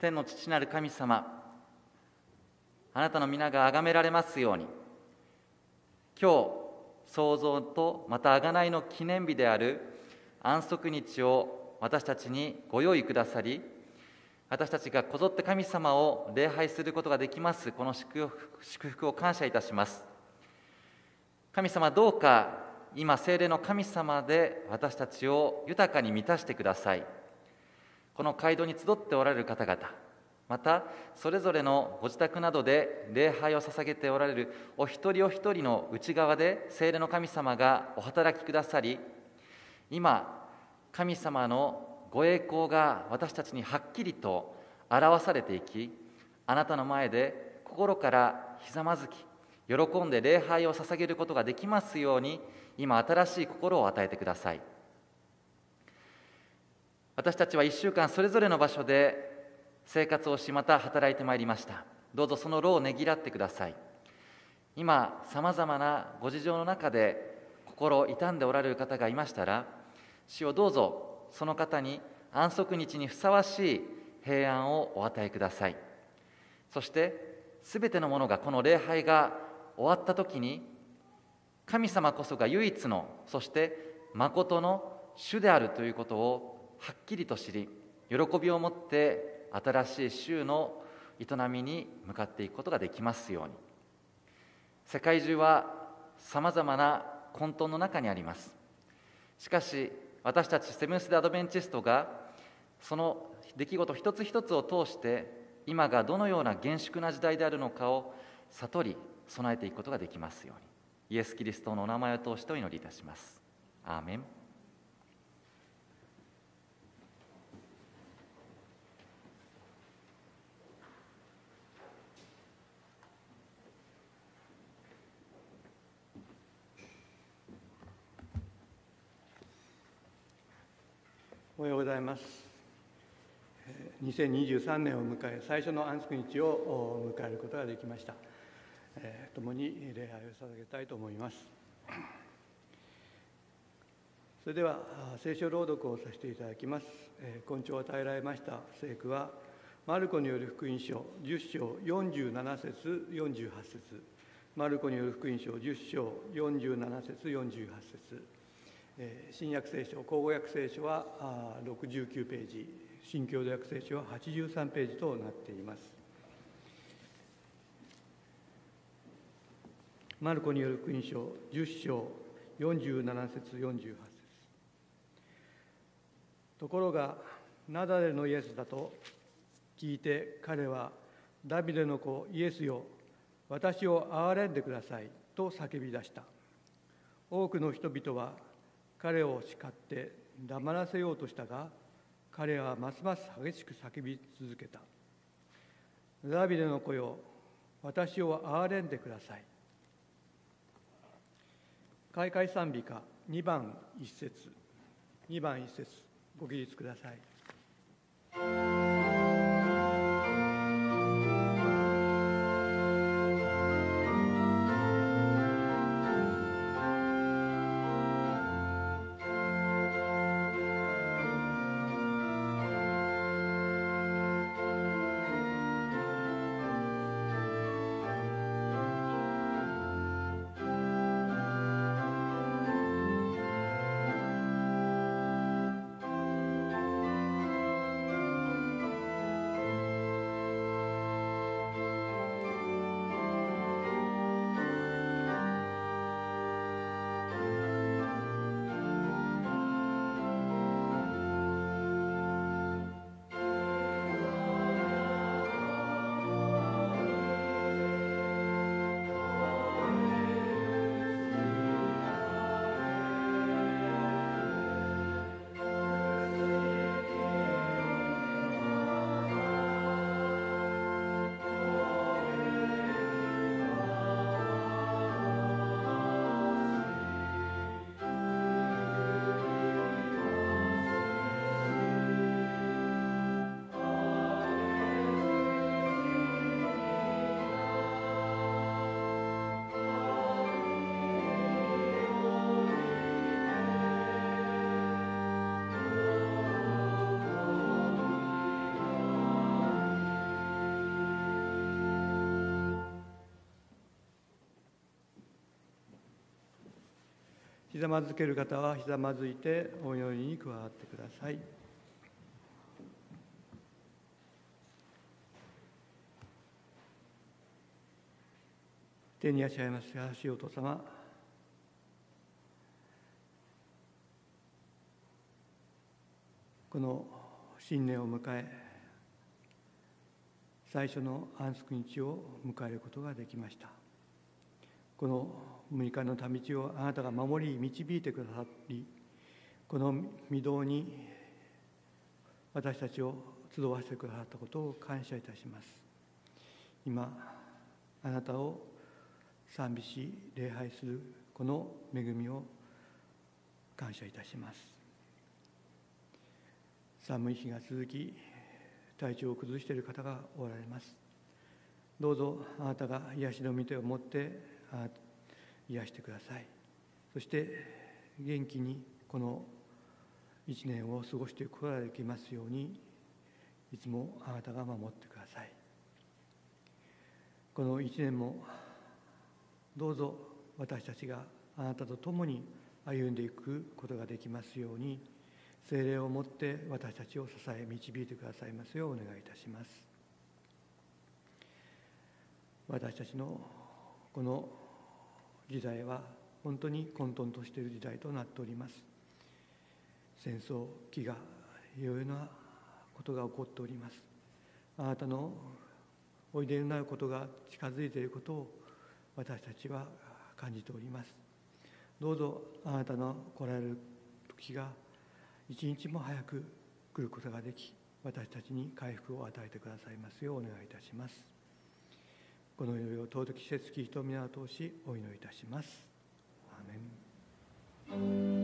天の父なる神様あなたの皆が崇められますように今日創造とまた贖いの記念日である安息日を私たちにご用意くださり私たちがこぞって神様を礼拝することができますこの祝福を感謝いたします。神様どうか今聖霊の神様で私たちを豊かに満たしてください。この街道に集っておられる方々またそれぞれのご自宅などで礼拝を捧げておられるお一人お一人の内側で聖霊の神様がお働きくださり今神様のご栄光が私たちにはっきりと表されていきあなたの前で心からひざまずき喜んで礼拝を捧げることができますように今新しい心を与えてください。私たちは1週間それぞれの場所で生活をしまた働いてまいりました。どうぞその労をねぎらってください。今さまざまなご事情の中で心痛んでおられる方がいましたら主をどうぞその方に安息日にふさわしい平安をお与えください。そしてすべてのものがこの礼拝が終わった時に神様こそが唯一のそして誠の主であるということをはっきりと知り喜びを持って新しい週の営みに向かっていくことができますように。世界中はさまざまな混沌の中にあります。しかし私たちセブンス・デ・アドベンチストがその出来事一つ一つを通して今がどのような厳粛な時代であるのかを悟り備えていくことができますように。イエス・キリストのお名前を通してお祈りいたします。アーメン。おはようございます。2023年を迎え、最初の安息日を迎えることができました。共に礼拝を捧げたいと思います。それでは、聖書朗読をさせていただきます。根性を与えられました聖句は、マルコによる福音書10章47節48節マルコによる福音書10章47節48節新約聖書、口語訳聖書は69ページ、新共同訳聖書は83ページとなっています。マルコによる福音書10章47節48節ところがナダレのイエスだと聞いて彼はダビデの子イエスよ私を憐れんでくださいと叫び出した多くの人々は彼を叱って黙らせようとしたが彼はますます激しく叫び続けた。ダビデの子よ私を憐れんでください。開会賛美歌2番1節。2番1節ご起立ください。ひざまずける方はひざまずいてお祈りに加わってください。天にいらっしゃいます優しいお父様この新年を迎え最初の安息日を迎えることができましたこの6日の旅路をあなたが守り導いてくださりこの御堂に私たちを集わせてくださったことを感謝いたします。今あなたを賛美し礼拝するこの恵みを感謝いたします。寒い日が続き体調を崩している方がおられます。どうぞあなたが癒しの御手を持って癒してください。そして元気にこの一年を過ごしていくことができますようにいつもあなたが守ってください。この一年もどうぞ私たちがあなたと共に歩んでいくことができますように精霊をもって私たちを支え導いてくださいますようお願いいたします。私たちのこの時代は本当に混沌としている時代となっております。戦争飢餓いろいろなことが起こっております。あなたのおいでになることが近づいていることを私たちは感じております。どうぞあなたの来られる時が一日も早く来ることができ私たちに回復を与えてくださいますようお願いいたします。この祈りを尊き施設き人皆を通しお祈りいたします。アメン。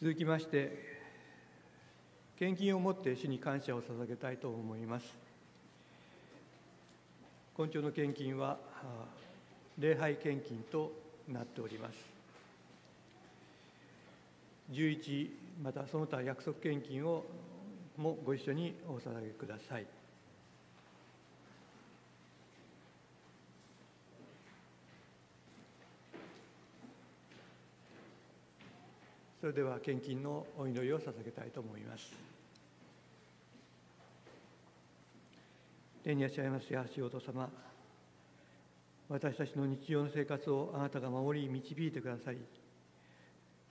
続きまして献金をもって主に感謝を捧げたいと思います。今朝の献金は礼拝献金となっております。11またその他約束献金をもご一緒にお捧げください。れでは献金のお祈りを捧げたいと思います。天にいらっしゃいますやしおと様私たちの日常の生活をあなたが守り導いてくださり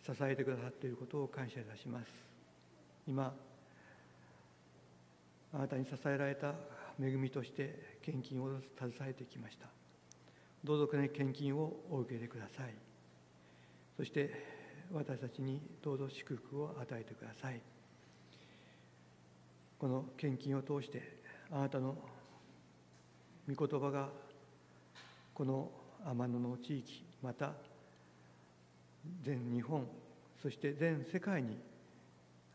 支えてくださっていることを感謝いたします。今あなたに支えられた恵みとして献金を携えてきました。どうぞこの献金をお受け入れください。そして私たちにどうぞ祝福を与えてください。この献金を通してあなたの御言葉がこの天野の地域また全日本そして全世界に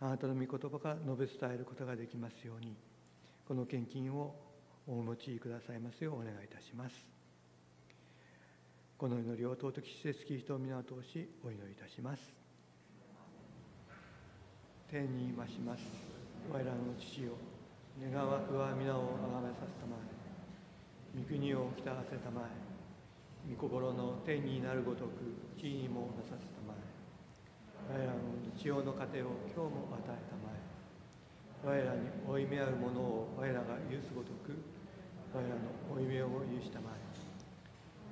あなたの御言葉が述べ伝えることができますようにこの献金をお持ちくださいますようお願いいたします。この祈りを尊き施設キリストを皆を通しお祈りいたします。天に増します。我らの父よ。願わくは皆を崇めさせたまえ。御国をきたわせたまえ。御心の天になるごとく地にもなさせたまえ。我らの日曜の糧を今日も与えたまえ。我らに負い目あるものを我らが許すごとく我らの負い目を許したまえ。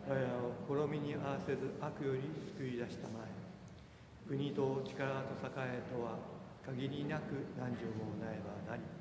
我らを試みに合わせず悪より救い出したまえ。国と力と栄えとは限りなく何条もなえばなり。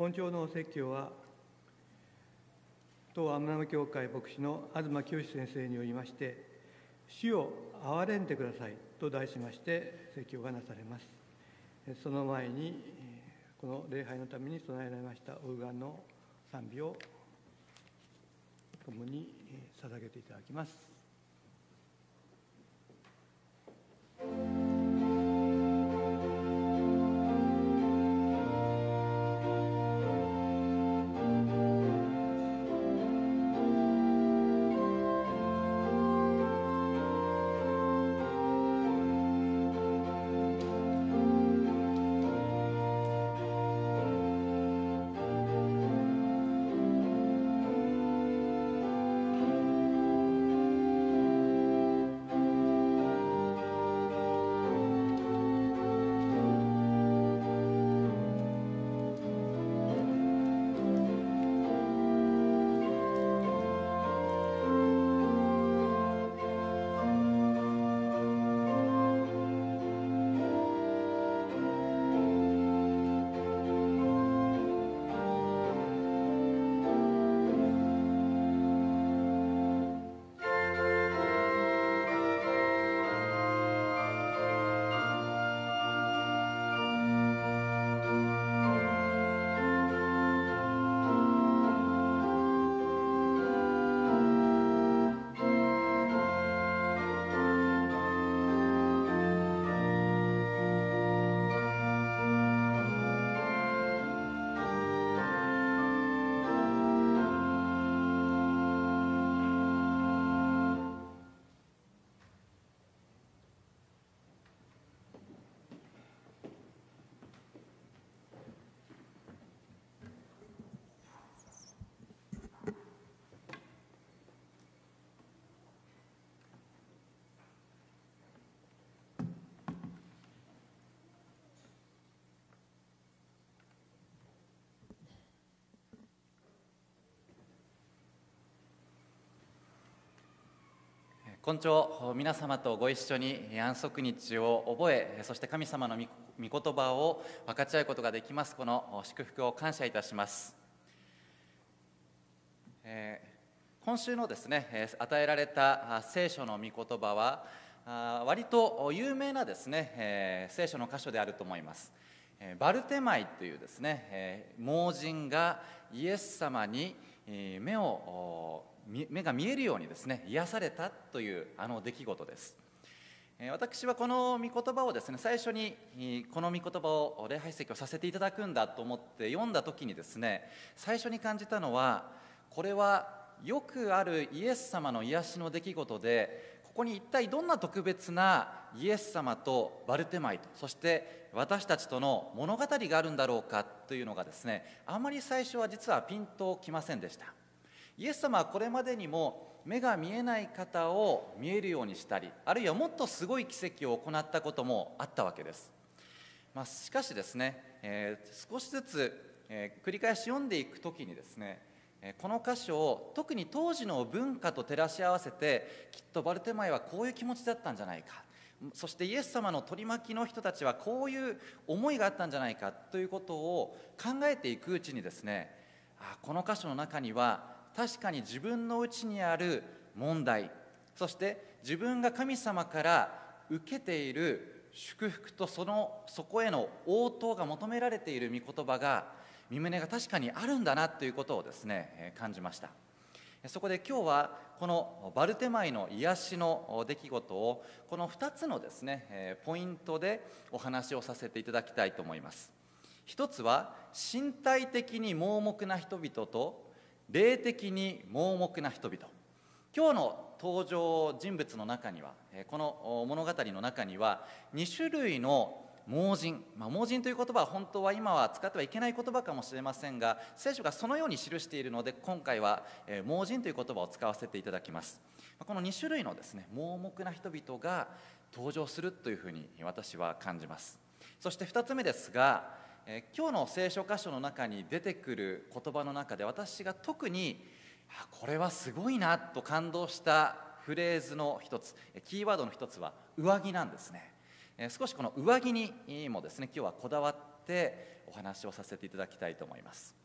今朝のお説教は当天野教会牧師の東清先生によりまして「主を憐れんでください」と題しまして説教がなされます。その前にこの礼拝のために備えられましたオルガンの賛美を共に捧げていただきます。今朝皆様とご一緒に安息日を覚えそして神様の御言葉を分かち合うことができます。この祝福を感謝いたします、えー、今週のですね与えられた聖書の御言葉は割と有名なですね、え、聖書の箇所であると思います。バルテマイというですね盲人がイエス様に目を目が見えるようにですね癒されたというあの出来事です。私はこの御言葉をですね最初にこの御言葉を礼拝説教させていただくんだと思って読んだ時にですね最初に感じたのはこれはよくあるイエス様の癒しの出来事でここに一体どんな特別なイエス様とバルテマイとそして私たちとの物語があるんだろうかというのがですねあまり最初は実はピンときませんでした。イエス様はこれまでにも目が見えない方を見えるようにしたりあるいはもっとすごい奇跡を行ったこともあったわけです、まあ、しかしですね、えー、少しずつ、えー、繰り返し読んでいく時にですねこの箇所を特に当時の文化と照らし合わせてきっとバルテマイはこういう気持ちだったんじゃないか。そしてイエス様の取り巻きの人たちはこういう思いがあったんじゃないかということを考えていくうちにですねあこの箇所の中には確かに自分の内にある問題そして自分が神様から受けている祝福とそのそこへの応答が求められている御言葉が身胸が確かにあるんだなということをですね感じました。そこで今日はこのバルテマイの癒しの出来事をこの2つのですねポイントでお話をさせていただきたいと思います。一つは身体的に盲目な人々と霊的に盲目な人々。今日の登場人物の中にはこの物語の中には2種類の盲人、まあ、盲人という言葉は本当は今は使ってはいけない言葉かもしれませんが聖書がそのように記しているので今回は盲人という言葉を使わせていただきます。この2種類のですね盲目な人々が登場するというふうに私は感じます。そして2つ目ですがえ今日の聖書箇所の中に出てくる言葉の中で私が特にこれはすごいなと感動したフレーズの一つ。キーワードの一つは上着なんですね。え少しこの上着にもですね今日はこだわってお話をさせていただきたいと思います。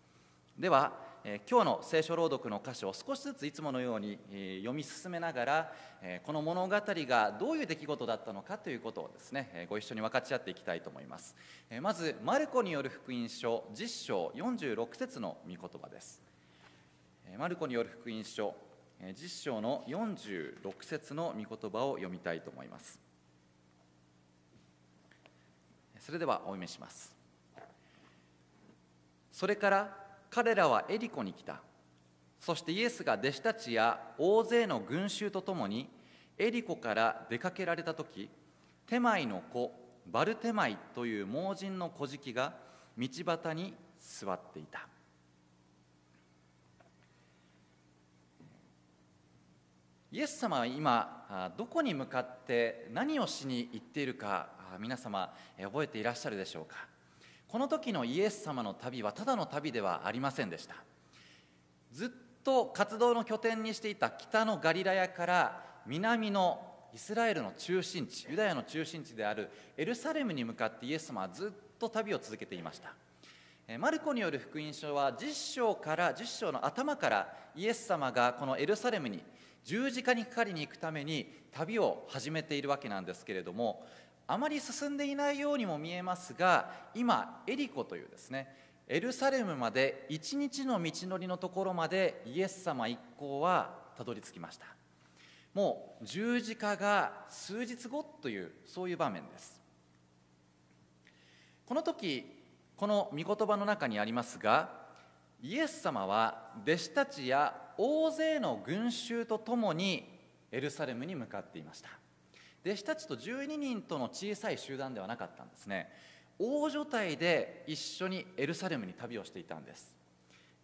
では、えー、今日の聖書朗読の箇所を少しずついつものように、えー、読み進めながら、えー、この物語がどういう出来事だったのかということをですね、えご一緒に分かち合っていきたいと思います、えまずマルコによる福音書10章46節の御言葉です、えマルコによる福音書10章の46節の御言葉を読みたいと思います。それではお読みします。それから彼らはエリコに来た。そしてイエスが弟子たちや大勢の群衆とともにエリコから出かけられた時テマイの子バルテマイという盲人の小敷が道端に座っていた。イエス様は今どこに向かって何をしに行っているか皆様覚えていらっしゃるでしょうか？この時のイエス様の旅はただの旅ではありませんでした。ずっと活動の拠点にしていた北のガリラヤから南のイスラエルの中心地ユダヤの中心地であるエルサレムに向かってイエス様はずっと旅を続けていました。マルコによる福音書は10章から10章の頭からイエス様がこのエルサレムに十字架にかかりに行くために旅を始めているわけなんですけれどもあまり進んでいないようにも見えますが今エリコというですねエルサレムまで1日の道のりのところまでイエス様一行はたどり着きました。もう十字架が数日後というそういう場面です。この時この御言葉の中にありますがイエス様は弟子たちや大勢の群衆とともにエルサレムに向かっていました。弟子たちと12人との小さい集団ではなかったんですね。大所帯で一緒にエルサレムに旅をしていたんです。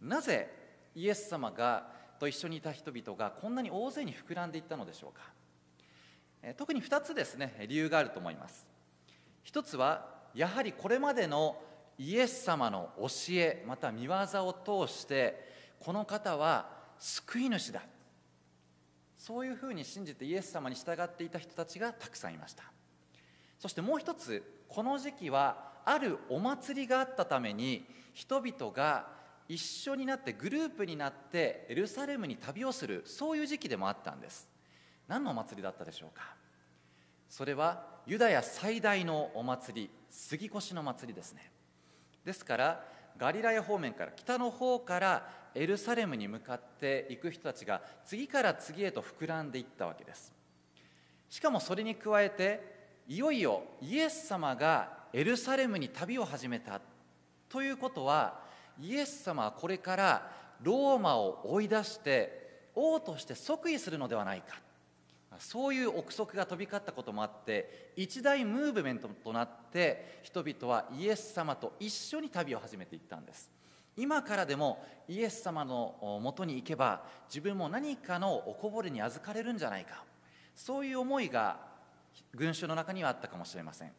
なぜイエス様がと一緒にいた人々がこんなに大勢に膨らんでいったのでしょうか。特に2つですね理由があると思います。一つはやはりこれまでのイエス様の教えまた見業を通してこの方は救い主だ。そういうふうに信じてイエス様に従っていた人たちがたくさんいました。そしてもう一つこの時期はあるお祭りがあったために人々が一緒になってグループになってエルサレムに旅をするそういう時期でもあったんです。何のお祭りだったでしょうか？それはユダヤ最大のお祭り杉越の祭りですね。ですからガリラヤ方面から北の方からエルサレムに向かっていく人たちが次から次へと膨らんでいったわけです。しかもそれに加えていよいよイエス様がエルサレムに旅を始めたということはイエス様はこれからローマを追い出して王として即位するのではないか。そういう憶測が飛び交ったこともあって一大ムーブメントとなって人々はイエス様と一緒に旅を始めていったんです。今からでもイエス様のもとに行けば自分も何かのおこぼれに預かれるんじゃないか。そういう思いが群衆の中にはあったかもしれません。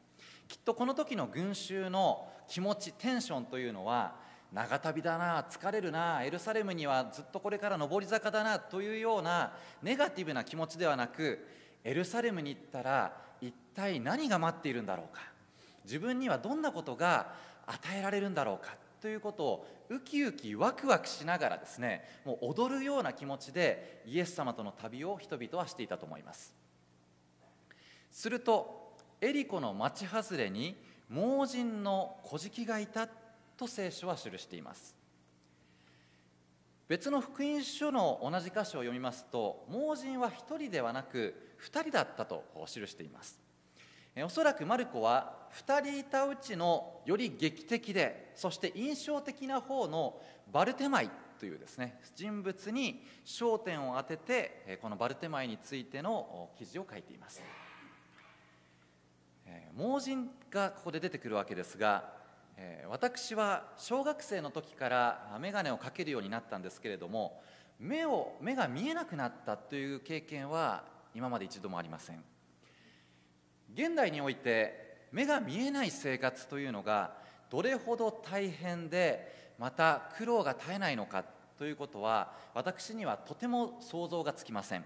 きっとこの時の群衆の気持ちテンションというのは長旅だな疲れるなエルサレムにはずっとこれから上り坂だなというようなネガティブな気持ちではなくエルサレムに行ったら一体何が待っているんだろうか。自分にはどんなことが与えられるんだろうかということをウキウキワクワクしながらですねもう踊るような気持ちでイエス様との旅を人々はしていたと思います。するとエリコの町外れに盲人の小敷がいたと聖書は記しています。別の福音書の同じ箇所を読みますと盲人は1人ではなく2人だったと記しています。おそらくマルコは2人いたうちのより劇的でそして印象的な方のバルテマイというですね人物に焦点を当ててこのバルテマイについての記事を書いています。盲人がここで出てくるわけですが私は小学生の時から眼鏡をかけるようになったんですけれども目を目が見えなくなったという経験は今まで一度もありません。現代において目が見えない生活というのがどれほど大変でまた苦労が絶えないのかということは私にはとても想像がつきません。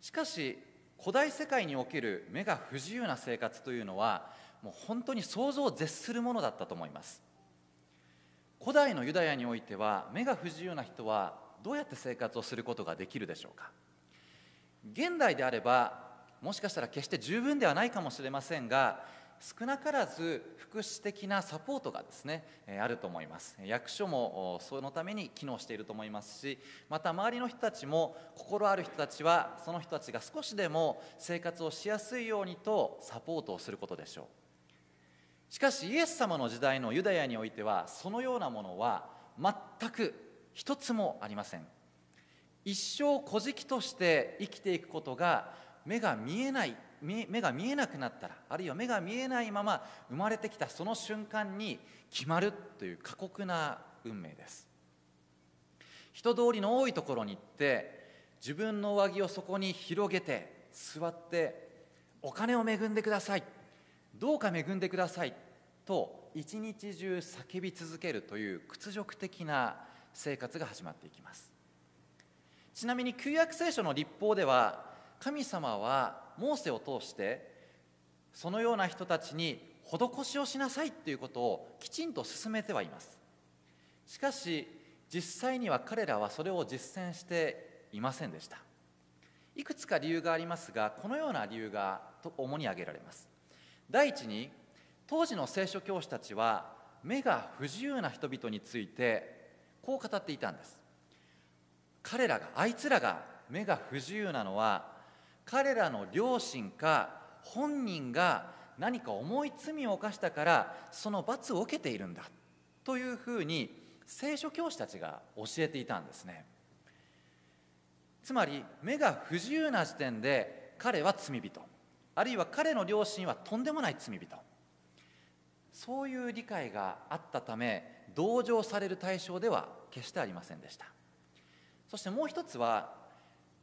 しかし古代世界における目が不自由な生活というのはもう本当に想像を絶するものだったと思います。古代のユダヤにおいては目が不自由な人はどうやって生活をすることができるでしょうか。現代であればもしかしたら決して十分ではないかもしれませんが少なからず福祉的なサポートがですねあると思います。役所もそのために機能していると思いますしまた周りの人たちも心ある人たちはその人たちが少しでも生活をしやすいようにとサポートをすることでしょう。しかしイエス様の時代のユダヤにおいてはそのようなものは全く一つもありません。一生孤児として生きていくことが目が見えない目が見えなくなったらあるいは目が見えないまま生まれてきたその瞬間に決まるという過酷な運命です。人通りの多いところに行って自分の上着をそこに広げて座ってお金を恵んでください。どうか恵んでください。と一日中叫び続けるという屈辱的な生活が始まっていきます。ちなみに旧約聖書の立法では神様はモーセを通してそのような人たちに施しをしなさいということをきちんと進めてはいます。しかし実際には彼らはそれを実践していませんでした。いくつか理由がありますがこのような理由が主に挙げられます。第一に当時の聖書教師たちは目が不自由な人々についてこう語っていたんです。彼らがあいつらが目が不自由なのは彼らの両親か本人が何か重い罪を犯したからその罰を受けているんだというふうに聖書教師たちが教えていたんですね。つまり目が不自由な時点で彼は罪人。あるいは彼の両親はとんでもない罪人。そういう理解があったため同情される対象では決してありませんでした。そしてもう一つは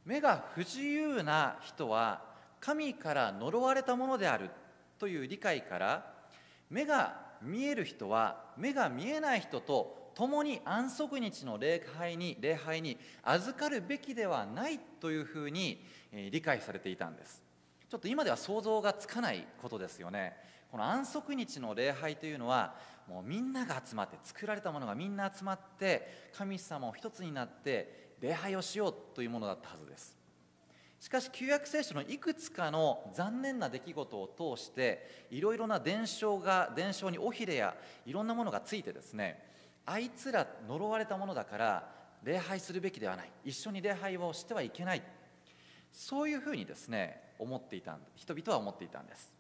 目が不自由な人は神から呪われたものであるという理解から目が見える人は目が見えない人と共に安息日の礼拝に礼拝に預かるべきではないというふうに理解されていたんです。ちょっと今では想像がつかないことですよね。この安息日の礼拝というのはもうみんなが集まって作られたものがみんな集まって神様を一つになって礼拝をしようというものだったはずです。しかし旧約聖書のいくつかの残念な出来事を通していろいろな伝承が伝承に尾ひれやいろんなものがついてですねあいつら呪われたものだから礼拝するべきではない。一緒に礼拝をしてはいけない。そういうふうにですね思っていた人々は思っていたんです。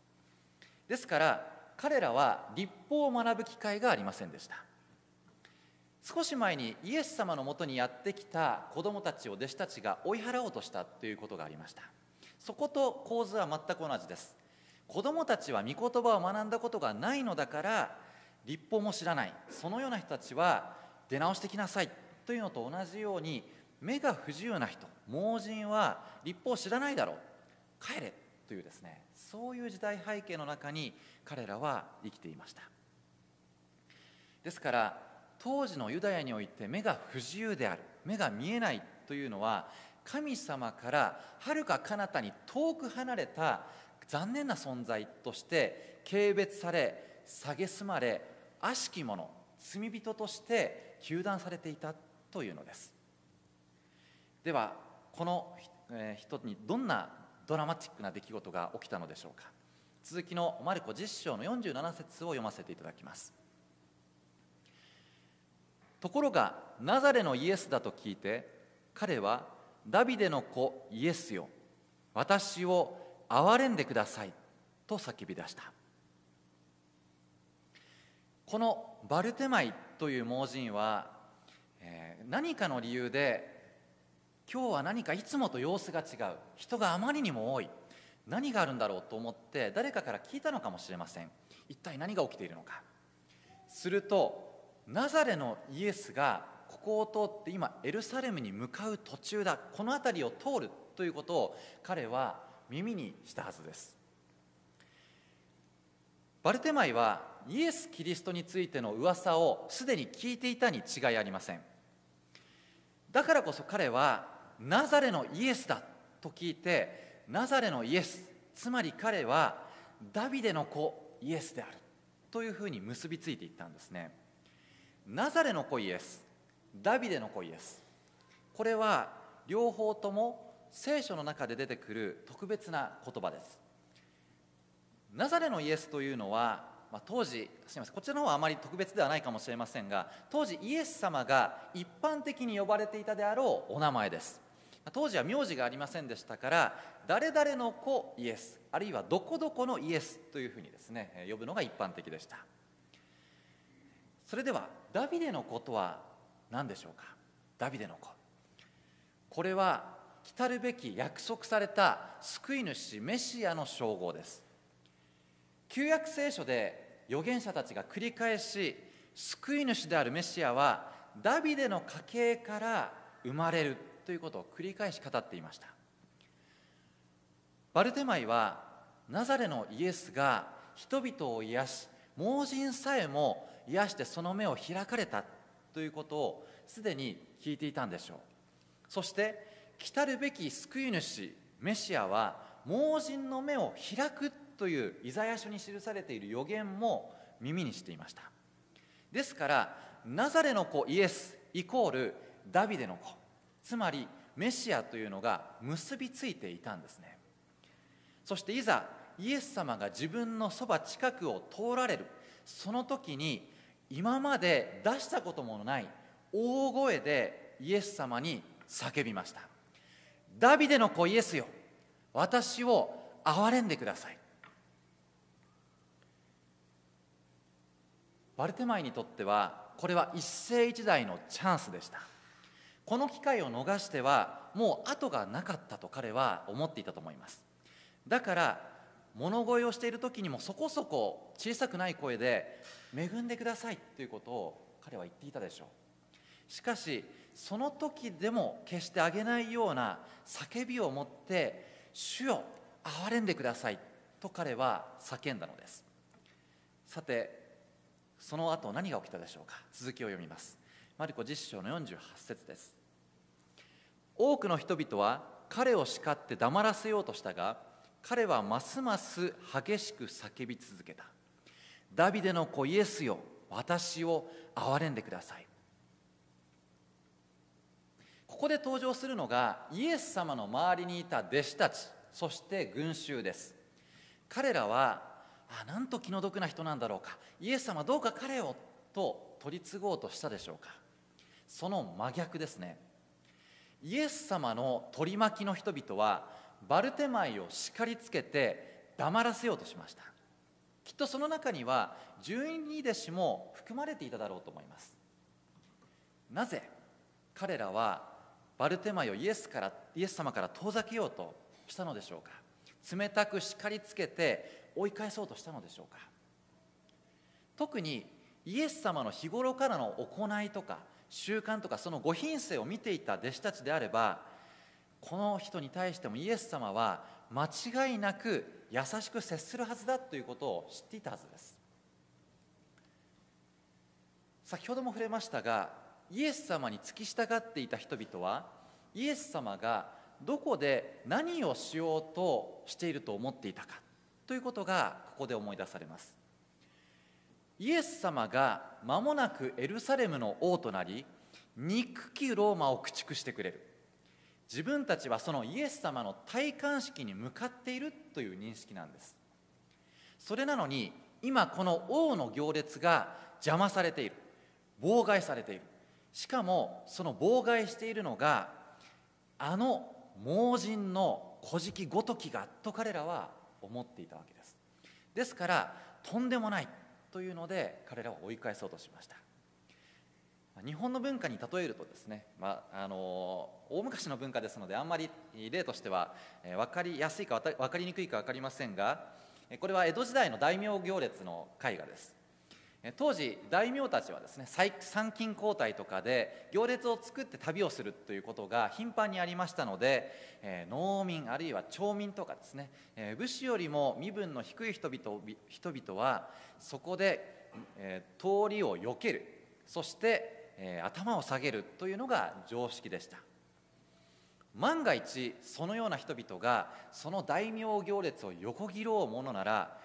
ですから彼らは立法を学ぶ機会がありませんでした。少し前にイエス様のもとにやってきた子供たちを弟子たちが追い払おうとしたということがありました。そこと構図は全く同じです。子供たちは御言葉を学んだことがないのだから立法も知らない。そのような人たちは出直してきなさい。というのと同じように目が不自由な人。盲人は立法を知らないだろう。帰れというですねそういう時代背景の中に彼らは生きていました。ですから当時のユダヤにおいて目が不自由である目が見えないというのは神様からはるか彼方に遠く離れた残念な存在として軽蔑され蔑まれ悪しき者罪人として糾弾されていたというのです。ではこの人にどんなドラマチックな出来事が起きたのでしょうか。続きのマルコ10章の47節を読ませていただきます。ところがナザレのイエスだと聞いて彼はダビデの子イエスよ。私を憐れんでくださいと叫び出した。このバルテマイという盲人は、何かの理由で今日は何かいつもと様子が違う。人があまりにも多い。何があるんだろうと思って誰かから聞いたのかもしれません。一体何が起きているのか。するとナザレのイエスがここを通って今エルサレムに向かう途中だ。この辺りを通るということを彼は耳にしたはずです。バルテマイはイエス・キリストについての噂をすでに聞いていたに違いありません。だからこそ彼はナザレのイエスだと聞いてナザレのイエスつまり彼はダビデの子イエスであるというふうに結びついていったんですね。ナザレの子イエスダビデの子イエスこれは両方とも聖書の中で出てくる特別な言葉です。ナザレのイエスというのは、まあ、当時すみませんこちらの方はあまり特別ではないかもしれませんが当時イエス様が一般的に呼ばれていたであろうお名前です。当時は名字がありませんでしたから誰々の子イエスあるいはどこどこのイエスというふうにですね呼ぶのが一般的でした。それではダビデの子とは何でしょうか？ダビデの子。これは来るべき約束された救い主メシアの称号です。旧約聖書で預言者たちが繰り返し救い主であるメシアはダビデの家系から生まれる。ということを繰り返し語っていました。バルテマイはナザレのイエスが人々を癒し盲人さえも癒してその目を開かれたということをすでに聞いていたんでしょう。そして来るべき救い主メシアは盲人の目を開くというイザヤ書に記されている予言も耳にしていました。ですからナザレの子イエスイコールダビデの子。つまりメシアというのが結びついていたんですね。そしていざイエス様が自分のそば近くを通られる。その時に今まで出したこともない大声でイエス様に叫びました。ダビデの子イエスよ私を憐れんでください。バルテマイにとってはこれは一世一代のチャンスでした。この機会を逃してはもう後がなかったと彼は思っていたと思います。だから物乞いをしている時にもそこそこ小さくない声で「恵んでください」ということを彼は言っていたでしょう。しかしその時でも決してあげないような叫びを持って「主よ憐れんでください」と彼は叫んだのです。さてその後何が起きたでしょうか。続きを読みます。マリコ実章の48節です。多くの人々は彼を叱って黙らせようとしたが彼はますます激しく叫び続けた。ダビデの子イエスよ私を憐れんでください。ここで登場するのがイエス様の周りにいた弟子たちそして群衆です。彼らはあなんと気の毒な人なんだろうか。イエス様どうか彼をと取り継ごうとしたでしょうか。その真逆ですね。イエス様の取り巻きの人々はバルテマイを叱りつけて黙らせようとしました。きっとその中には十二弟子も含まれていただろうと思います。なぜ彼らはバルテマイをイエスからイエス様から遠ざけようとしたのでしょうか。冷たく叱りつけて追い返そうとしたのでしょうか。特にイエス様の日頃からの行いとか習慣とかそのご品性を見ていた弟子たちであればこの人に対してもイエス様は間違いなく優しく接するはずだということを知っていたはずです。先ほども触れましたがイエス様に付き従っていた人々はイエス様がどこで何をしようとしていると思っていたかということがここで思い出されます。イエス様が間もなくエルサレムの王となり憎きローマを駆逐してくれる。自分たちはそのイエス様の戴冠式に向かっているという認識なんです。それなのに今この王の行列が邪魔されている。妨害されている。しかもその妨害しているのがあの盲人の古事記ごときがと彼らは思っていたわけです。ですからとんでもない。というので彼らを追い返そうとしました。日本の文化に例えるとですね、まあ、あの大昔の文化ですのであんまり例としては分かりやすいか分かりにくいか分かりませんがこれは江戸時代の大名行列の絵画です。当時大名たちはですね参勤交代とかで行列を作って旅をするということが頻繁にありましたので、え農民あるいは町民とかですね、え武士よりも身分の低い人々人々はそこで、え通りをよける。そして、え頭を下げるというのが常識でした。万が一そのような人々がその大名行列を横切ろうものなら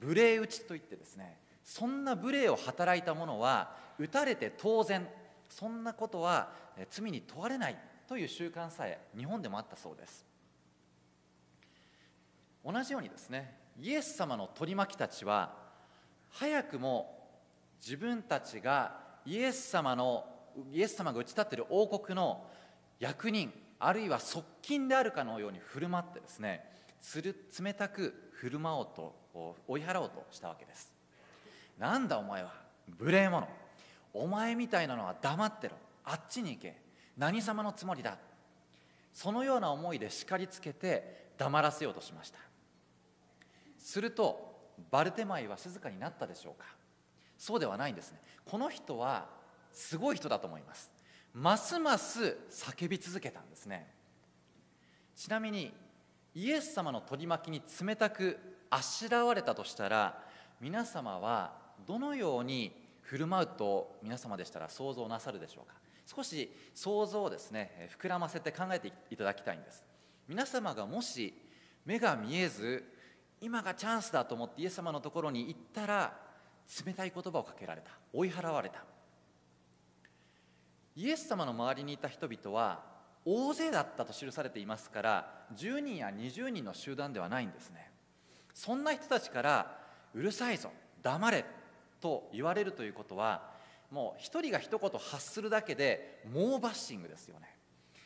無礼打ちといってですねそんな無礼を働いた者は打たれて当然そんなことは罪に問われないという習慣さえ日本でもあったそうです。同じようにですねイエス様の取り巻きたちは早くも自分たちがイエス様のイエス様が打ち立っている王国の役人あるいは側近であるかのように振る舞ってですねつる冷たく振る舞おうと追い払おうとしたわけです。なんだお前は？無礼者。お前みたいなのは黙ってろ。あっちに行け。何様のつもりだ？そのような思いで叱りつけて黙らせようとしました。するとバルテマイは静かになったでしょうか？そうではないんですね。この人はすごい人だと思います。ますます叫び続けたんですね。ちなみにイエス様の取り巻きに冷たくあしらわれたとしたら皆様はどのように振る舞うと皆様でしたら想像なさるでしょうか？少し想像をですね膨らませて考えていただきたいんです。皆様がもし目が見えず今がチャンスだと思ってイエス様のところに行ったら冷たい言葉をかけられた追い払われた。イエス様の周りにいた人々は大勢だったと記されていますから10人や20人の集団ではないんですね。そんな人たちからうるさいぞ黙れと言われるということはもう一人が一言発するだけで猛バッシングですよね。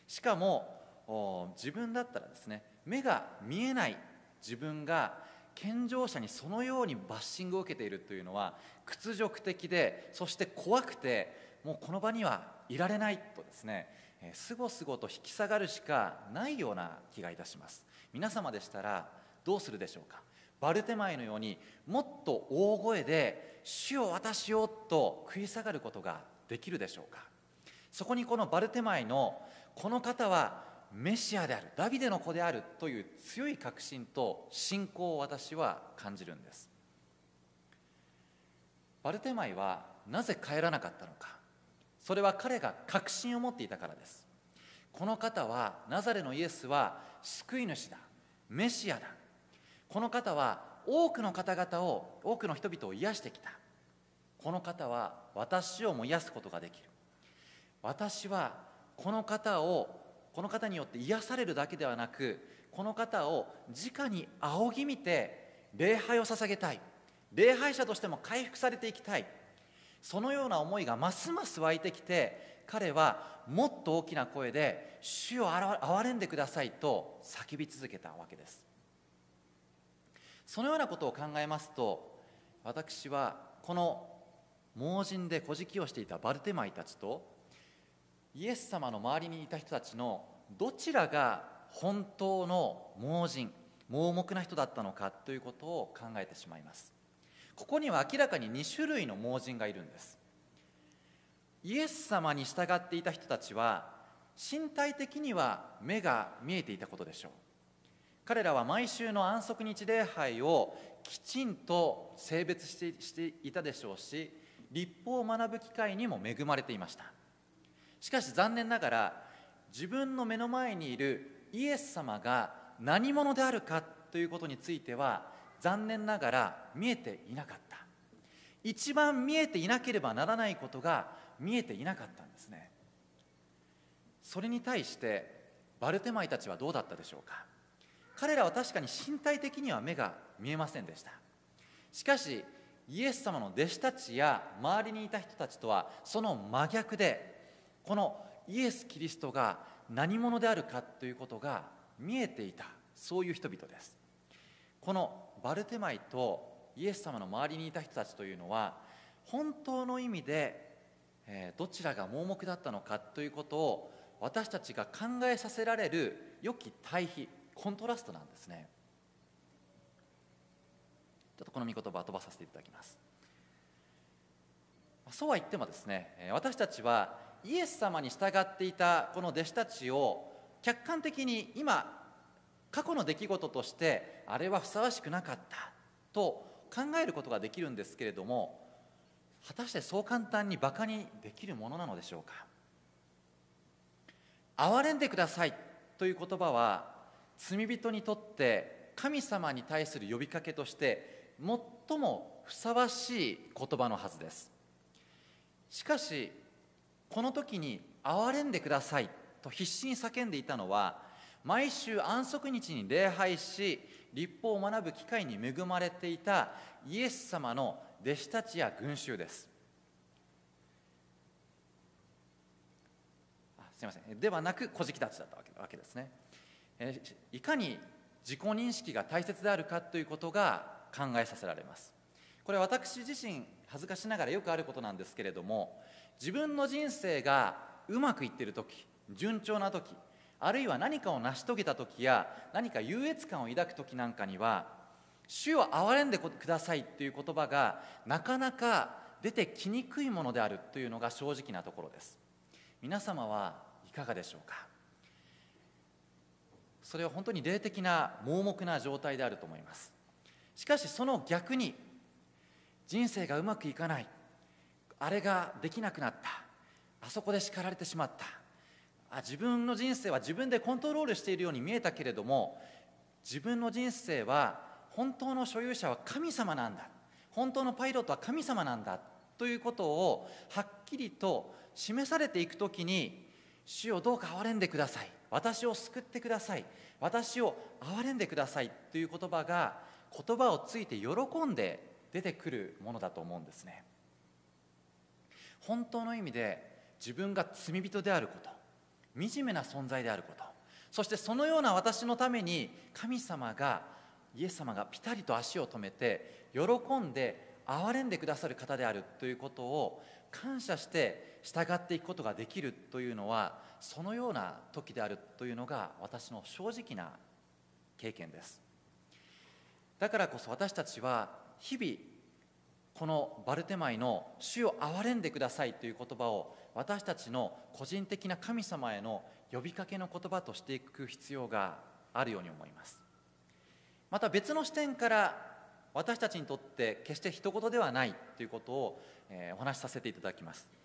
しかも自分だったらですね目が見えない自分が健常者にそのようにバッシングを受けているというのは屈辱的でそして怖くてもうこの場にはいられないとですねすごすごと引き下がるしかないような気がいたします。皆様でしたらどうするでしょうか？バルテマイのようにもっと大声で「主よ私を」と食い下がることができるでしょうか？そこにこのバルテマイのこの方はメシアであるダビデの子であるという強い確信と信仰を私は感じるんです。バルテマイはなぜ帰らなかったのか？それは彼が確信を持っていたからです。この方はナザレのイエスは救い主だメシアだこの方は多くの方々を多くの人々を癒してきた。この方は私をも癒すことができる。私はこの方をこの方によって癒されるだけではなくこの方を直に仰ぎ見て礼拝を捧げたい。礼拝者としても回復されていきたい。そのような思いがますます湧いてきて彼はもっと大きな声で「主を憐れんでください」と叫び続けたわけです。そのようなことを考えますと私はこの盲人で小敷をしていたバルテマイたちとイエス様の周りにいた人たちのどちらが本当の盲人盲目な人だったのかということを考えてしまいます。ここには明らかに2種類の盲人がいるんです。イエス様に従っていた人たちは身体的には目が見えていたことでしょう。彼らは毎週の安息日礼拝をきちんと性別してしていたでしょうし立法を学ぶ機会にも恵まれていました。しかし残念ながら自分の目の前にいるイエス様が何者であるかということについては残念ながら見えていなかった。一番見えていなければならないことが見えていなかったんですね。それに対してバルテマイたちはどうだったでしょうか？彼らは確かに身体的には目が見えませんでした。しかしイエス様の弟子たちや周りにいた人たちとはその真逆でこのイエス・キリストが何者であるかということが見えていたそういう人々です。このバルテマイとイエス様の周りにいた人たちというのは本当の意味で、どちらが盲目だったのかということを私たちが考えさせられる良き対比コントラストなんですね。ちょっとこの御言葉飛ばさせていただきます。そうは言ってもですね私たちはイエス様に従っていたこの弟子たちを客観的に今過去の出来事としてあれはふさわしくなかったと考えることができるんですけれども果たしてそう簡単にバカにできるものなのでしょうか。憐れんでくださいという言葉は罪人にとって神様に対する呼びかけとして最もふさわしい言葉のはずです。しかしこの時に「憐れんでください」と必死に叫んでいたのは毎週安息日に礼拝し立法を学ぶ機会に恵まれていたイエス様の弟子たちや群衆です。あすみません。ではなく小じたちだったわけですね。いかに自己認識が大切であるかということが考えさせられます。これは私自身恥ずかしながらよくあることなんですけれども自分の人生がうまくいっている時順調な時あるいは何かを成し遂げた時や何か優越感を抱く時なんかには主を憐れんでくださいという言葉がなかなか出てきにくいものであるというのが正直なところです。皆様はいかがでしょうか？それは本当に霊的な盲目な状態であると思います。しかしその逆に人生がうまくいかない。あれができなくなった。あそこで叱られてしまった。あ自分の人生は自分でコントロールしているように見えたけれども自分の人生は本当の所有者は神様なんだ。本当のパイロットは神様なんだ。ということをはっきりと示されていく時に主をどうか憐れんでください。私を救ってください。私を憐れんでくださいという言葉が言葉をついて喜んで出てくるものだと思うんですね。本当の意味で自分が罪人であること惨めな存在であることそしてそのような私のために神様がイエス様がピタリと足を止めて喜んで憐れんでくださる方であるということを感謝して従っていくことができるというのはそのような時であるというのが私の正直な経験です。だからこそ私たちは日々このバルテマイの「主を憐れんでください」という言葉を私たちの個人的な神様への呼びかけの言葉としていく必要があるように思います。また別の視点から私たちにとって決して一言ではないということを、お話しさせていただきます。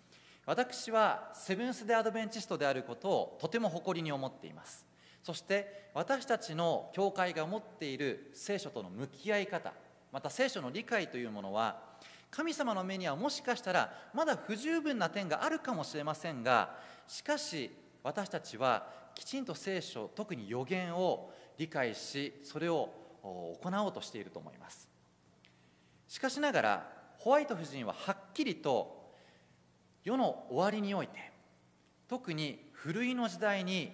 私はセブンス・デ・アドベンチストであることをとても誇りに思っています。そして私たちの教会が持っている聖書との向き合い方また聖書の理解というものは神様の目にはもしかしたらまだ不十分な点があるかもしれませんがしかし私たちはきちんと聖書特に予言を理解しそれを行おうとしていると思います。しかしながらホワイト夫人ははっきりと世の終わりにおいて特に古いの時代に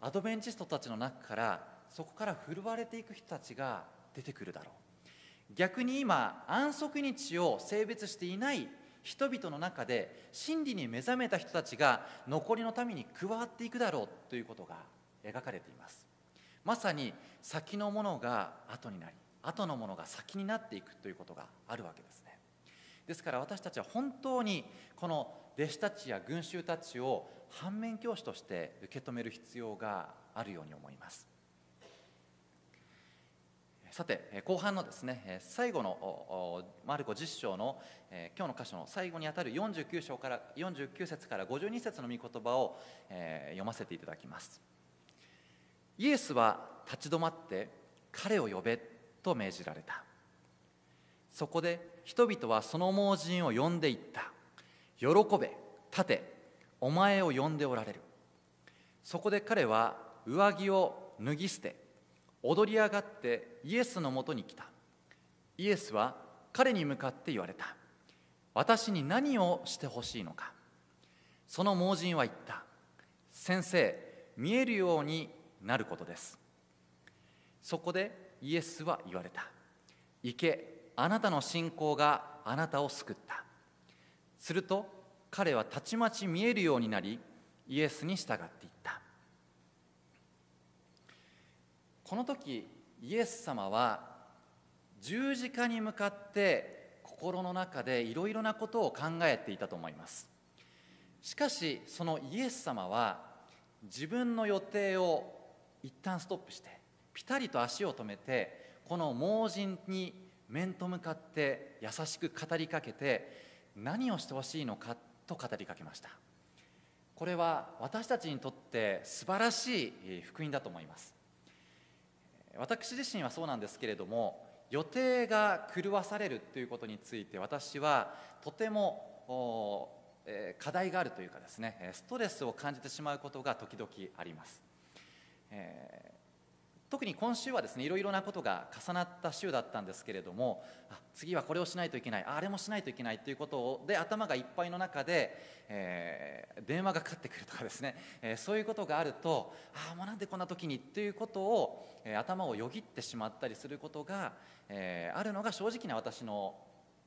アドベンチストたちの中からそこから振るわれていく人たちが出てくるだろう。逆に今安息日を性別していない人々の中で真理に目覚めた人たちが残りの民に加わっていくだろうということが描かれています。まさに先のものが後になり後のものが先になっていくということがあるわけです。ですから私たちは本当にこの弟子たちや群衆たちを反面教師として受け止める必要があるように思います。さて後半のですね最後のマルコ10章の今日の箇所の最後にあたる49章から49節から52節の御言葉を読ませていただきます。イエスは立ち止まって彼を呼べと命じられた。そこで人々はその盲人を呼んでいった。喜べ立てお前を呼んでおられる。そこで彼は上着を脱ぎ捨て踊り上がってイエスのもとに来た。イエスは彼に向かって言われた。私に何をしてほしいのか。その盲人は言った。先生見えるようになることです。そこでイエスは言われた。行けあなたの信仰があなたを救った。すると彼はたちまち見えるようになりイエスに従っていった。この時イエス様は十字架に向かって心の中でいろいろなことを考えていたと思います。しかしそのイエス様は自分の予定を一旦ストップしてピタリと足を止めてこの盲人に面と向かって優しく語りかけて何をしてほしいのかと語りかけました。これは私たちにとって素晴らしい福音だと思います。私自身はそうなんですけれども予定が狂わされるということについて私はとても課題があるというかですねストレスを感じてしまうことが時々あります、え特に今週はですねいろいろなことが重なった週だったんですけれどもあ次はこれをしないといけないあれもしないといけないということで頭がいっぱいの中で、えー、電話がかかってくるとかですね、えー、そういうことがあるとああもうなんでこんな時にということを、えー、頭をよぎってしまったりすることが、えあるのが正直な私の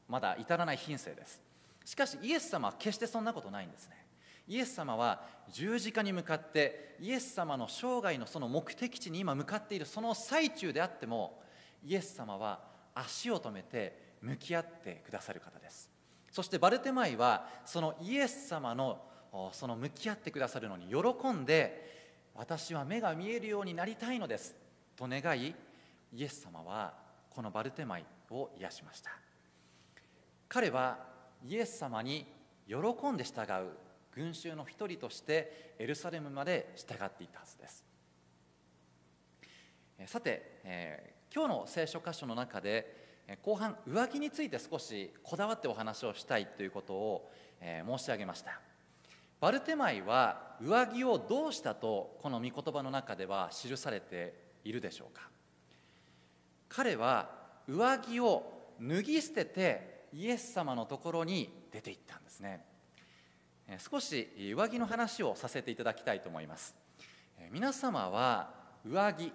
まだ至らない品性です。しかしイエス様は決してそんなことないんですね。イエス様は十字架に向かってイエス様の生涯のその目的地に今向かっているその最中であってもイエス様は足を止めて向き合ってくださる方です。そしてバルテマイはそのイエス様のその向き合ってくださるのに喜んで私は目が見えるようになりたいのですと願いイエス様はこのバルテマイを癒しました。彼はイエス様に喜んで従う。群衆の一人としてエルサレムまで従っていたはずです。さて、えー、今日の聖書箇所の中で後半上着について少しこだわってお話をしたいということを、えー、申し上げました。バルテマイは上着をどうしたとこの御言葉の中では記されているでしょうか。彼は上着を脱ぎ捨ててイエス様のところに出て行ったんですね。少し上着の話をさせていただきたいと思います。皆様は上着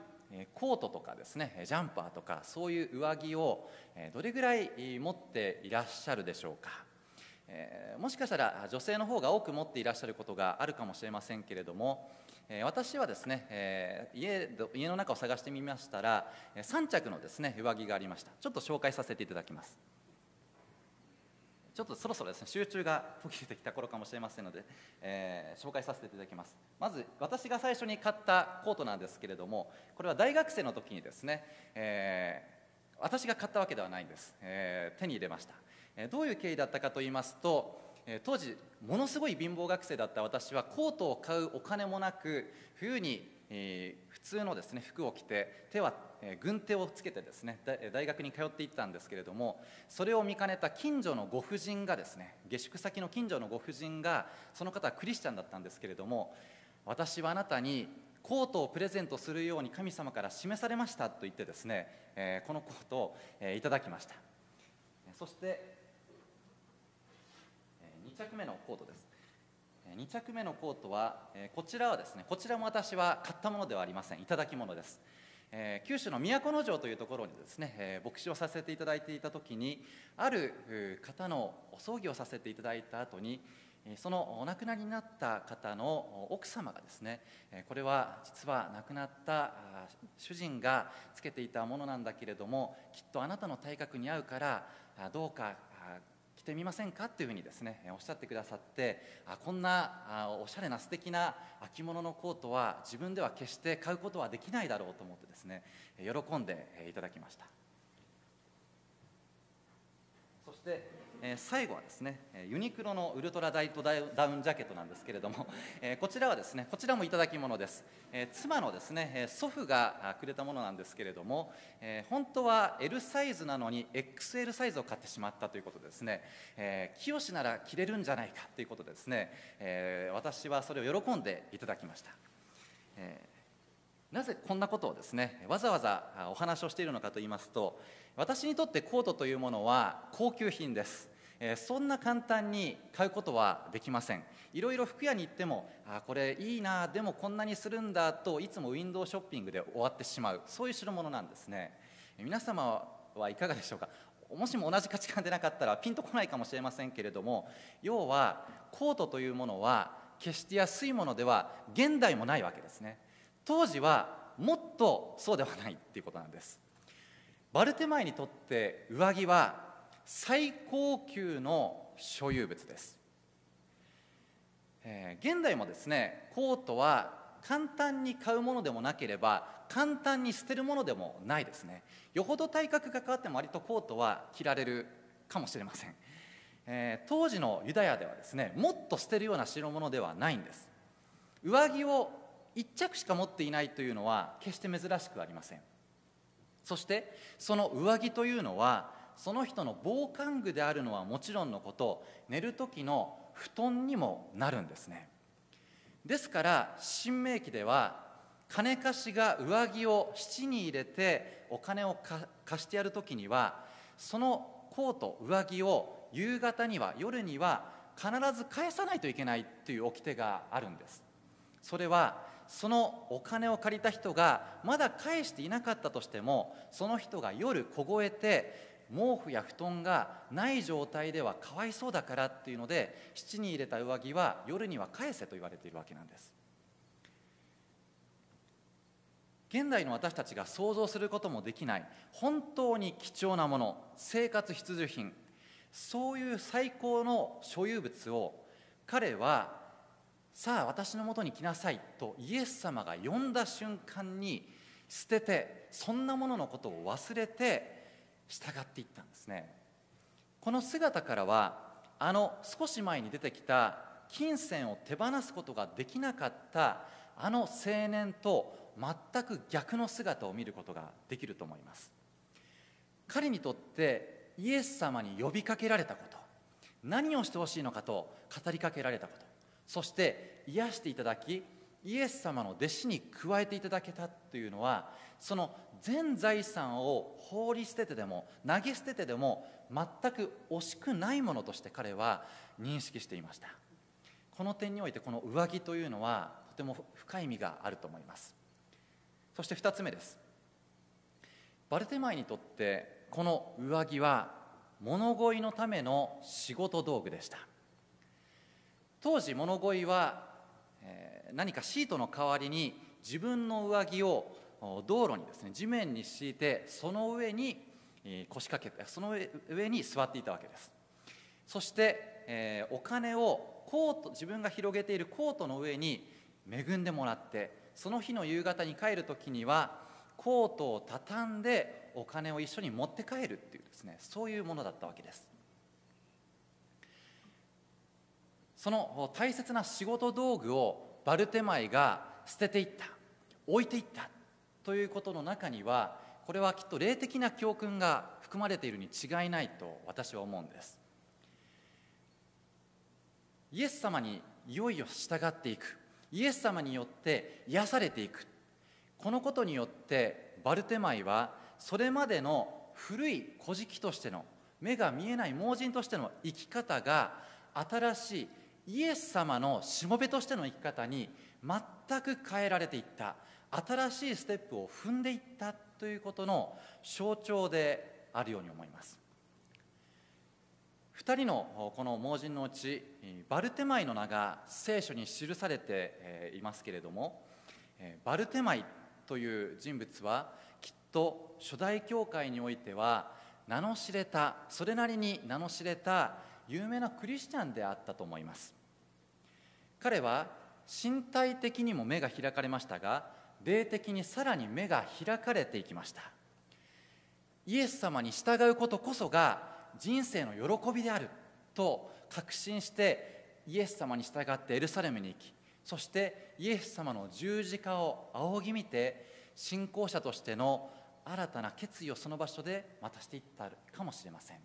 コートとかですねジャンパーとかそういう上着をどれぐらい持っていらっしゃるでしょうか。もしかしたら女性の方が多く持っていらっしゃることがあるかもしれませんけれども私はですね家家の中を探してみましたら3着のですね上着がありました。ちょっと紹介させていただきます。ちょっとそろそろですね集中が途切れてきた頃かもしれませんので、えー、紹介させていただきます。まず私が最初に買ったコートなんですけれどもこれは大学生の時にですね、えー、私が買ったわけではないんです、えー、手に入れました、えどういう経緯だったかと言いますと当時ものすごい貧乏学生だった私はコートを買うお金もなく冬に普通のですね服を着て手は軍手をつけてですね大学に通っていったんですけれどもそれを見かねた近所のご婦人がですね下宿先の近所のご婦人がその方はクリスチャンだったんですけれども私はあなたにコートをプレゼントするように神様から示されましたと言ってですねこのコートをいただきました。そして2着目のコートです。2着目のコートはこちらはですねこちらも私は買ったものではありません。いただき物です。えー、九州の都城というところにですね、えー、牧師をさせていただいていた時にある方のお葬儀をさせていただいた後にそのお亡くなりになった方の奥様がですねこれは実は亡くなった主人がつけていたものなんだけれどもきっとあなたの体格に合うからどうか着てみませんか？っていうふうにですねおっしゃってくださってあこんなあおしゃれな素敵な秋物のコートは自分では決して買うことはできないだろうと思ってですね喜んでいただきました。そしてえ最後はですねユニクロのウルトラダイトダウンジャケットなんですけれども、えこちらはですねこちらもいただき物です、え妻のですね祖父がくれたものなんですけれども、え本当は L サイズなのに XL サイズを買ってしまったということですね、え清なら着れるんじゃないかということですね、え私はそれを喜んでいただきました、えなぜこんなことをですねわざわざお話をしているのかと言いますと私にとってコートというものは高級品です。えそんな簡単に買うことはできません。いろいろ服屋に行ってもあこれいいなでもこんなにするんだといつもウィンドウショッピングで終わってしまう。そういう代物なんですね。皆様はいかがでしょうか？もしも同じ価値観でなかったらピンとこないかもしれませんけれども要はコートというものは決して安いものでは現代もないわけですね。当時はもっとそうではないっていうことなんです。バルテマイにとって上着は最高級の所有物です、えー、現代もですねコートは簡単に買うものでもなければ簡単に捨てるものでもないですね。よほど体格が変わっても割とコートは着られるかもしれません、えー、当時のユダヤではですねもっと捨てるような代物ではないんです。上着を1着しか持っていないというのは決して珍しくありません。そしてその上着というのはその人の防寒具であるのはもちろんのこと寝る時の布団にもなるんですね。ですから新明記では金貸しが上着を七に入れてお金を貸してやる時にはそのコート上着を夕方には夜には必ず返さないといけないという掟があるんです。それはそのお金を借りた人がまだ返していなかったとしてもその人が夜凍えて毛布や布団がない状態ではかわいそうだからっていうので七に入れた上着は夜には返せと言われているわけなんです。現代の私たちが想像することもできない本当に貴重なもの生活必需品そういう最高の所有物を彼はさあ私のもとに来なさいとイエス様が呼んだ瞬間に捨ててそんなもののことを忘れて従っていったんですね。この姿からはあの少し前に出てきた金銭を手放すことができなかったあの青年と全く逆の姿を見ることができると思います。彼にとってイエス様に呼びかけられたこと何をしてほしいのかと語りかけられたことそして癒していただきイエス様の弟子に加えていただけたというのはその全財産を放り捨ててでも投げ捨ててでも全く惜しくないものとして彼は認識していました。この点においてこの上着というのはとても深い意味があると思います。そして2つ目です。バルテマイにとってこの上着は物乞いのための仕事道具でした。当時物乞いは何かシートの代わりに自分の上着を道路にですね地面に敷いてその上に腰掛けてその上に座っていたわけです。そして、お金をコート自分が広げているコートの上に恵んでもらってその日の夕方に帰る時にはコートを畳んでお金を一緒に持って帰るっていうですねそういうものだったわけです。その大切な仕事道具をバルテマイが捨てていった置いていった。ということの中にはこれはきっと霊的な教訓が含まれているに違いないと私は思うんです。イエス様にいよいよ従っていく。イエス様によって癒されていく。このことによってバルテマイはそれまでの古い古事記としての目が見えない盲人としての生き方が新しいイエス様のしもべとしての生き方に全く変えられていった。新しいステップを踏んでいったということの象徴であるように思います。2人のこの盲人のうちバルテマイの名が聖書に記されていますけれどもバルテマイという人物はきっと初代教会においては名の知れたそれなりに名の知れた有名なクリスチャンであったと思います。彼は身体的にも目が開かれましたが霊的にさらに目が開かれていきました。イエス様に従うことこそが人生の喜びであると確信してイエス様に従ってエルサレムに行きそしてイエス様の十字架を仰ぎ見て信仰者としての新たな決意をその場所でまたしていったかもしれません。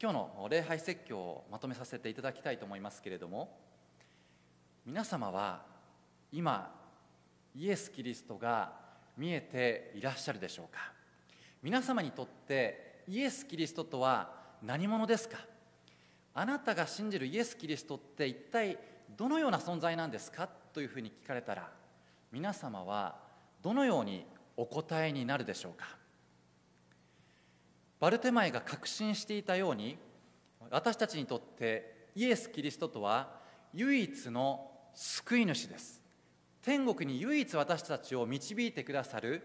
今日の礼拝説教をまとめさせていただきたいと思いますけれども皆様は今イエス・キリストが見えていらっしゃるでしょうか？皆様にとってイエス・キリストとは何者ですか？あなたが信じるイエス・キリストって一体どのような存在なんですか？というふうに聞かれたら皆様はどのようにお答えになるでしょうか？バルテマイが確信していたように私たちにとってイエス・キリストとは唯一の救い主です。天国に唯一私たちを導いてくださる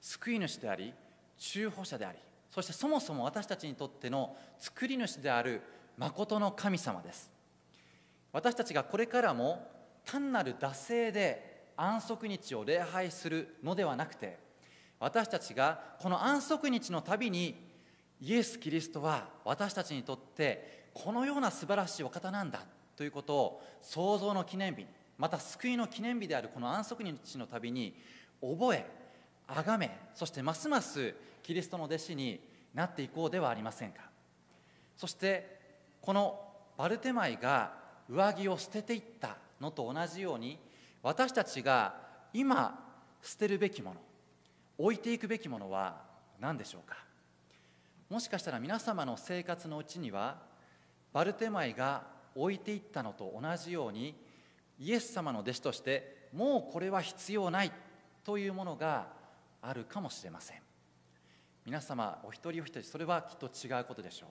救い主であり中保者でありそしてそもそも私たちにとっての作り主である誠の神様です。私たちがこれからも単なる惰性で安息日を礼拝するのではなくて私たちがこの安息日のたびにイエス・キリストは私たちにとってこのような素晴らしいお方なんだということを創造の記念日にまた救いの記念日であるこの安息日のたびに覚え崇めそしてますますキリストの弟子になっていこうではありませんか。そしてこのバルテマイが上着を捨てていったのと同じように私たちが今捨てるべきもの置いていくべきものは何でしょうか。もしかしたら皆様の生活のうちにはバルテマイが置いていったのと同じようにイエス様の弟子としてもうこれは必要ないというものがあるかもしれません。皆様お一人お一人それはきっと違うことでしょう。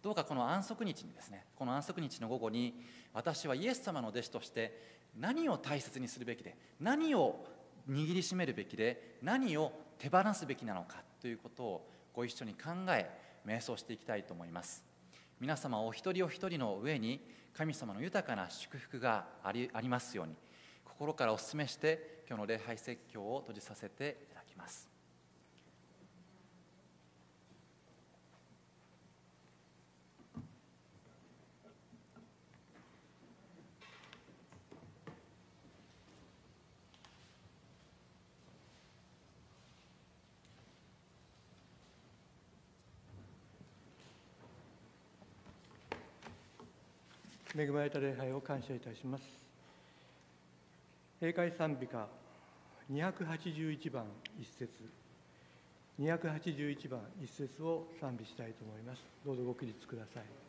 どうかこの安息日にですねこの安息日の午後に私はイエス様の弟子として何を大切にするべきで何を握りしめるべきで何を手放すべきなのかということをご一緒に考え瞑想していきたいと思います。皆様お一人お一人の上に神様の豊かな祝福がありありますように。心からお勧めして今日の礼拝説教を閉じさせていただきます。恵まれた礼拝を感謝いたします。閉会賛美歌281番1節。281番1節を賛美したいと思います。どうぞご起立ください。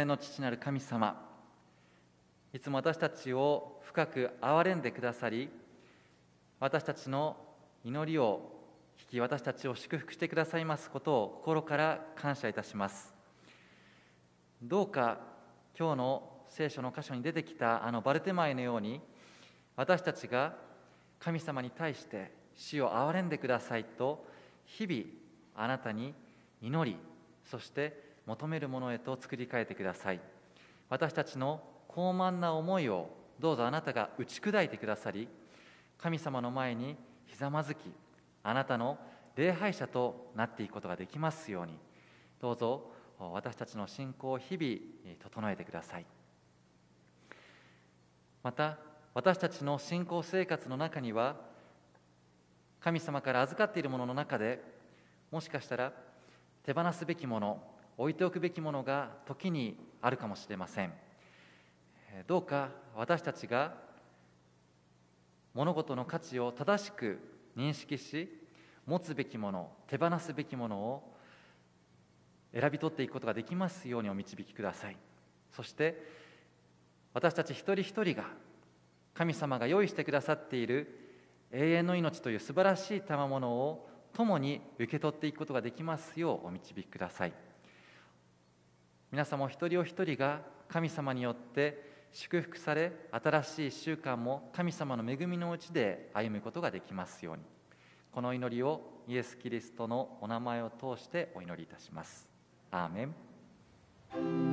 天の父なる神様。いつも私たちを深く憐れんでくださり私たちの祈りを聞き私たちを祝福してくださいますことを心から感謝いたします。どうか今日の聖書の箇所に出てきたあのバルテマイのように私たちが神様に対して死を憐れんでくださいと日々あなたに祈りそして求めるものへと作り変えてください。私たちの高慢な思いをどうぞあなたが打ち砕いてくださり神様の前にひざまずきあなたの礼拝者となっていくことができますようにどうぞ私たちの信仰を日々整えてください。また私たちの信仰生活の中には神様から預かっているものの中でもしかしたら手放すべきもの置いておくべきものが時にあるかもしれませんどうか私たちが物事の価値を正しく認識し持つべきもの手放すべきものを選び取っていくことができますようにお導きくださいそして私たち一人一人が神様が用意してくださっている永遠の命という素晴らしい賜物を共に受け取っていくことができますようお導きください。皆様お一人お一人が神様によって祝福され新しい1週間も神様の恵みのうちで歩むことができますようにこの祈りをイエス・キリストのお名前を通してお祈りいたします。アーメン